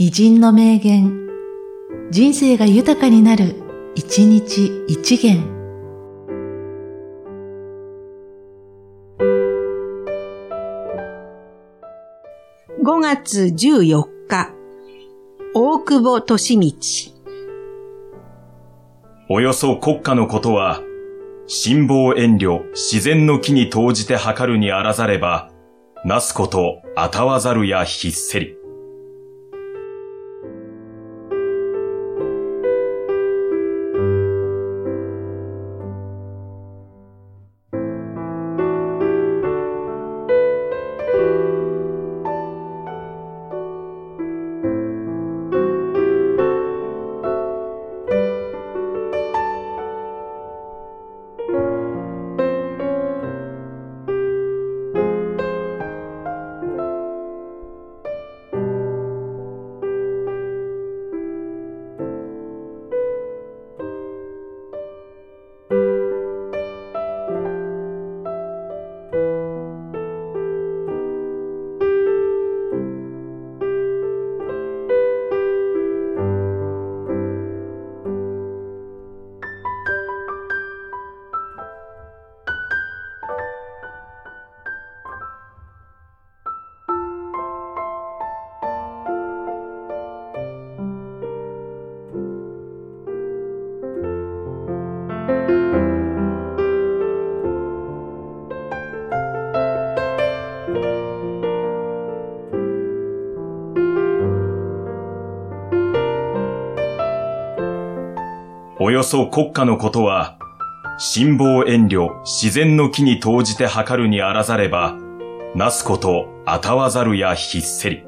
偉人の名言、人生が豊かになる、一日一元。5月14日、大久保利道。およそ国家のことは、辛抱遠慮、自然の木に投じて測るにあらざれば、なすこと、あたわざるやひっせり。およそ国家のことは、辛抱遠慮、自然の木に投じて測るにあらざれば、なすこと、あたわざるやひっせり。